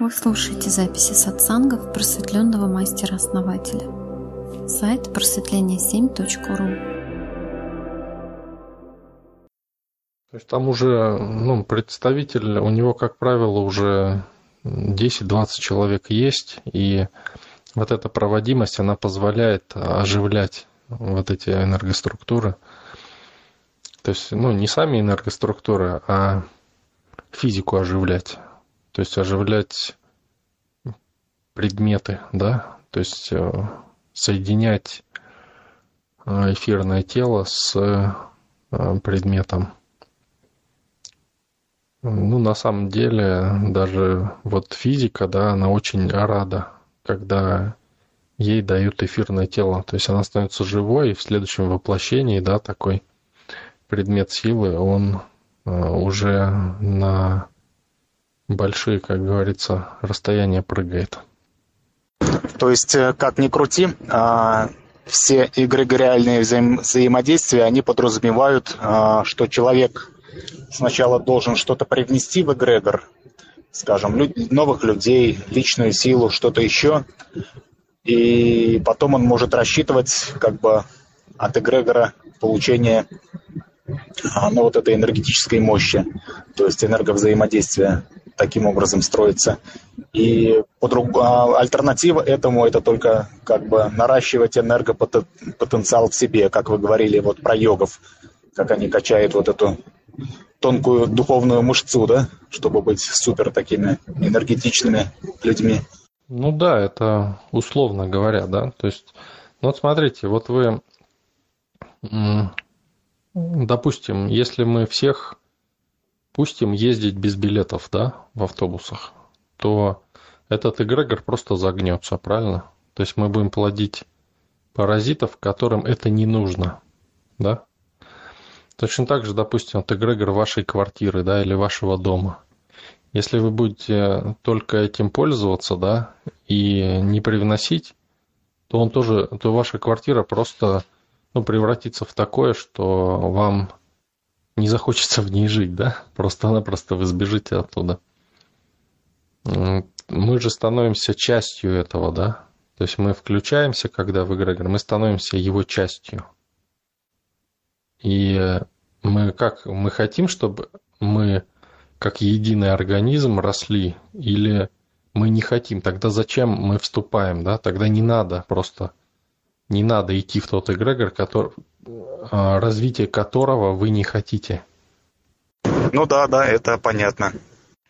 Вы слушаете записи сатсангов просветленного мастера-основателя. Сайт просветление7.ру То есть там уже ну, представитель, у него, как правило, уже 10-20 человек есть, и вот эта проводимость, она позволяет оживлять вот эти энергоструктуры. То есть, ну, не сами энергоструктуры, а физику оживлять. То есть оживлять предметы, да, то есть э, соединять э, эфирное тело с э, предметом. Ну, на самом деле, даже вот физика, да, она очень рада, когда ей дают эфирное тело. То есть она становится живой, и в следующем воплощении, да, такой предмет силы, он уже на большие, как говорится, расстояния прыгает. То есть, э, как ни крути, а, все эгрегориальные взаим взаимодействия, они подразумевают, а, что человек сначала должен что-то привнести в эгрегор, скажем, новых людей, личную силу, что-то еще, и потом он может рассчитывать как бы от эгрегора получение ну, вот этой энергетической мощи, то есть энерговзаимодействия таким образом строится. И а, альтернатива этому это только как бы наращивать энергопотенциал в себе, как вы говорили вот про йогов, как они качают вот эту тонкую духовную мышцу, да, чтобы быть супер такими энергетичными людьми. Ну да, это условно говоря, да. То есть, ну вот смотрите, вот вы, допустим, если мы всех пустим ездить без билетов, да, в автобусах, то этот эгрегор просто загнется, правильно? То есть мы будем плодить паразитов, которым это не нужно, да? Точно так же, допустим, вот эгрегор вашей квартиры, да, или вашего дома. Если вы будете только этим пользоваться, да, и не привносить, то он тоже, то ваша квартира просто ну, превратится в такое, что вам не захочется в ней жить, да? Просто-напросто вы сбежите оттуда. Мы же становимся частью этого, да? То есть мы включаемся, когда в эгрегор, мы становимся его частью. И мы как мы хотим, чтобы мы как единый организм росли, или мы не хотим, тогда зачем мы вступаем, да? Тогда не надо просто не надо идти в тот эгрегор, который, развитие которого вы не хотите. Ну да, да, это понятно.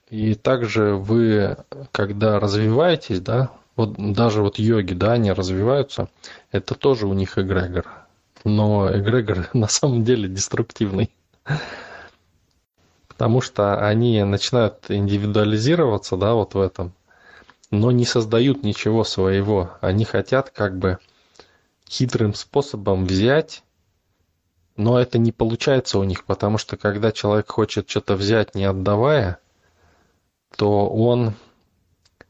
И также вы, когда развиваетесь, да, вот даже вот йоги, да, они развиваются, это тоже у них эгрегор. Но эгрегор на самом деле деструктивный. Потому что они начинают индивидуализироваться, да, вот в этом, но не создают ничего своего. Они хотят как бы хитрым способом взять, но это не получается у них, потому что когда человек хочет что-то взять, не отдавая, то он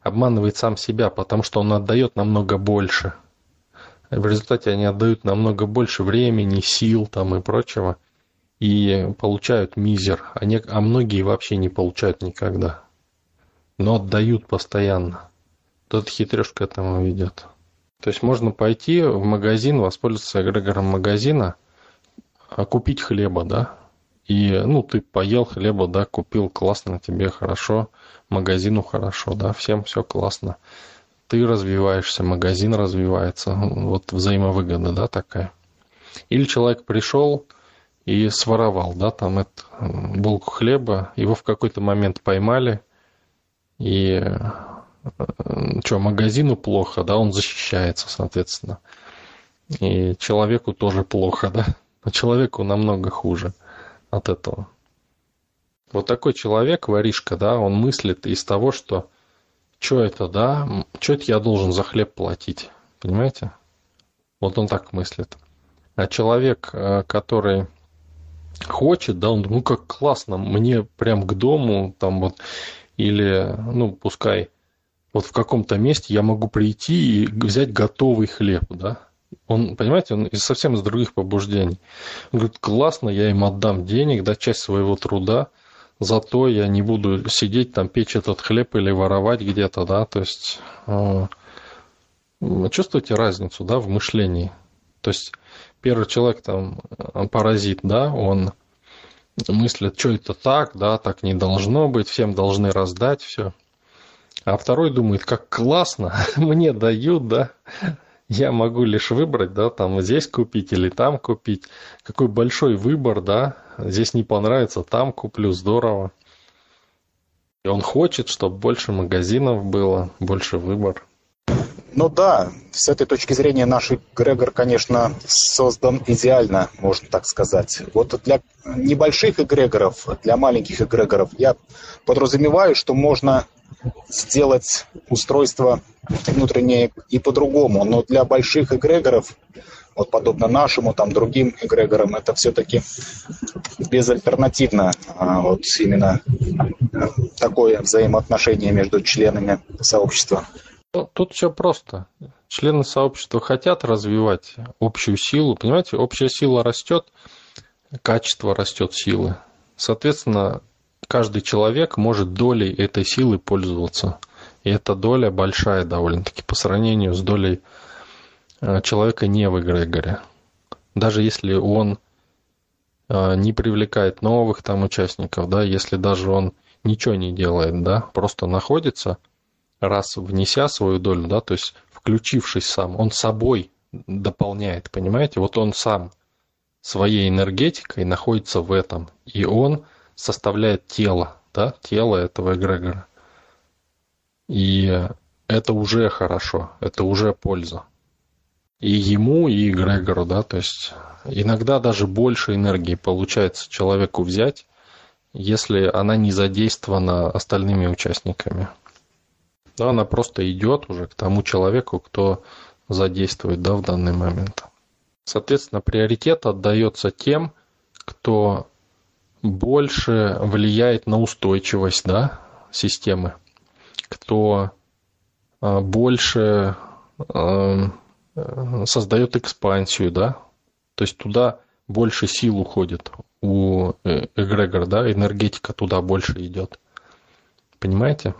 обманывает сам себя, потому что он отдает намного больше. В результате они отдают намного больше времени, сил там и прочего, и получают мизер, а, не, а многие вообще не получают никогда, но отдают постоянно. Тот хитрёж к этому ведет. То есть можно пойти в магазин, воспользоваться эгрегором магазина, а купить хлеба, да, и, ну, ты поел хлеба, да, купил, классно, тебе хорошо, магазину хорошо, да, всем все классно. Ты развиваешься, магазин развивается, вот взаимовыгода, да, такая. Или человек пришел и своровал, да, там это, булку хлеба, его в какой-то момент поймали, и что, магазину плохо, да, он защищается, соответственно. И человеку тоже плохо, да. Но человеку намного хуже от этого. Вот такой человек, воришка, да, он мыслит из того, что что это, да, что это я должен за хлеб платить, понимаете? Вот он так мыслит. А человек, э, который хочет, да, он ну как классно, мне прям к дому, там вот, или, ну, пускай вот в каком-то месте я могу прийти и взять готовый хлеб, да. Он, понимаете, он совсем из других побуждений. Он говорит, классно, я им отдам денег, да, часть своего труда зато я не буду сидеть там, печь этот хлеб или воровать где-то, да, то есть э, чувствуете разницу, да, в мышлении. То есть первый человек там э, паразит, да, он мыслит, что это так, да, так не должно быть, всем должны раздать все. А второй думает, как классно, мне дают, да, я могу лишь выбрать, да, там здесь купить или там купить. Какой большой выбор, да, здесь не понравится, там куплю, здорово. И он хочет, чтобы больше магазинов было, больше выбор. Ну да, с этой точки зрения наш эгрегор, конечно, создан идеально, можно так сказать. Вот для небольших эгрегоров, для маленьких эгрегоров я подразумеваю, что можно сделать устройство внутреннее и по-другому. Но для больших эгрегоров, вот подобно нашему, там, другим эгрегорам, это все-таки безальтернативно а вот именно такое взаимоотношение между членами сообщества. Ну, тут все просто. Члены сообщества хотят развивать общую силу. Понимаете, общая сила растет, качество растет силы. Соответственно, каждый человек может долей этой силы пользоваться. И эта доля большая довольно-таки по сравнению с долей э, человека не в эгрегоре. Даже если он э, не привлекает новых там участников, да, если даже он ничего не делает, да, просто находится, раз внеся свою долю, да, то есть включившись сам, он собой дополняет, понимаете? Вот он сам своей энергетикой находится в этом, и он составляет тело, да, тело этого эгрегора. И это уже хорошо, это уже польза. И ему, и эгрегору, да, то есть иногда даже больше энергии получается человеку взять, если она не задействована остальными участниками. Да, она просто идет уже к тому человеку, кто задействует да, в данный момент. Соответственно, приоритет отдается тем, кто больше влияет на устойчивость да, системы, кто а, больше а, создает экспансию, да, то есть туда больше сил уходит у э, эгрегора, да, энергетика туда больше идет. Понимаете?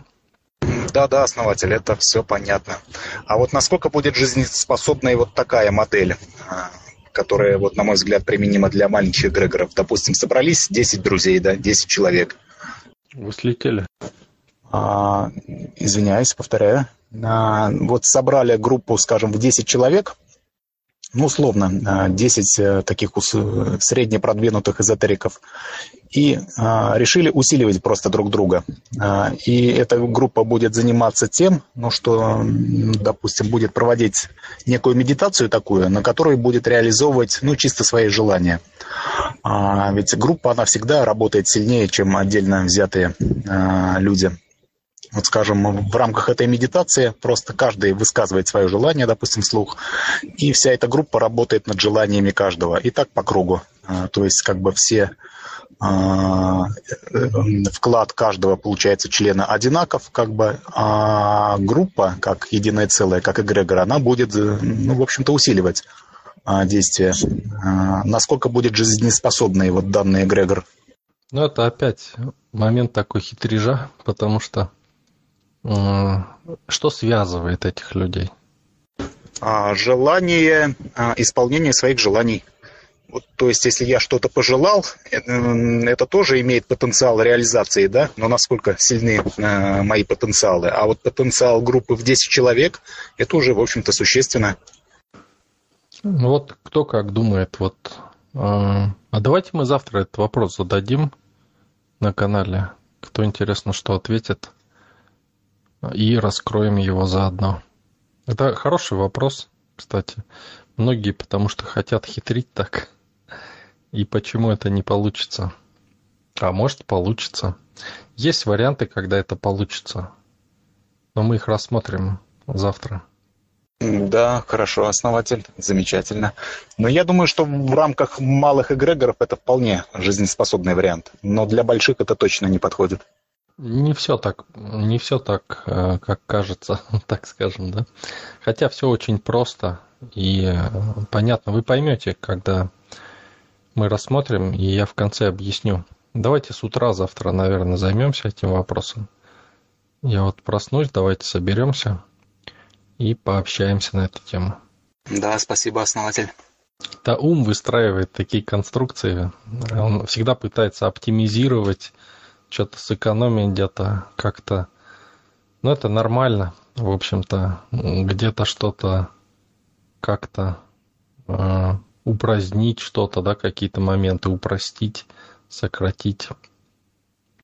Да, да, основатель, это все понятно. А вот насколько будет жизнеспособной вот такая модель? Которая, вот, на мой взгляд, применима для маленьких эгрегоров. Допустим, собрались 10 друзей, да, 10 человек. Вы слетели. А, извиняюсь, повторяю. А, вот собрали группу, скажем, в 10 человек, ну, условно, 10 а, э, таких среднепродвинутых эзотериков, и а, решили усиливать просто друг друга. А, и эта группа будет заниматься тем, ну, что, допустим, будет проводить некую медитацию такую, на которой будет реализовывать, ну, чисто свои желания. А, ведь группа, она всегда работает сильнее, чем отдельно взятые а, люди. Вот, скажем, в рамках этой медитации просто каждый высказывает свое желание, допустим, вслух, и вся эта группа работает над желаниями каждого. И так по кругу. То есть, как бы все вклад каждого, получается, члена одинаков, как бы, а группа, как единое целое, как эгрегор, она будет, ну, в общем-то, усиливать а, действие. А, насколько будет жизнеспособный вот данный эгрегор? Ну, это опять момент такой хитрежа, потому что что связывает этих людей? Желание исполнения своих желаний. Вот, то есть, если я что-то пожелал, это, это тоже имеет потенциал реализации, да, но насколько сильны э, мои потенциалы. А вот потенциал группы в 10 человек, это уже, в общем-то, существенно. Ну вот кто как думает, вот. Э, а давайте мы завтра этот вопрос зададим на канале. Кто интересно, что ответит. И раскроем его заодно. Это хороший вопрос, кстати. Многие потому что хотят хитрить так. И почему это не получится? А может получится. Есть варианты, когда это получится. Но мы их рассмотрим завтра. Да, хорошо, основатель, замечательно. Но я думаю, что в рамках малых эгрегоров это вполне жизнеспособный вариант. Но для больших это точно не подходит. Не все так, не все так, э, как кажется, так скажем, да. Хотя все очень просто и э, понятно. Вы поймете, когда мы рассмотрим, и я в конце объясню, Давайте с утра завтра, наверное, займемся этим вопросом. Я вот проснусь, давайте соберемся и пообщаемся на эту тему. Да, спасибо, основатель. Да, ум выстраивает такие конструкции. Он всегда пытается оптимизировать, что-то сэкономить где-то как-то. Но это нормально, в общем-то. Где-то что-то как-то э, упразднить что-то, да, какие-то моменты упростить, сократить.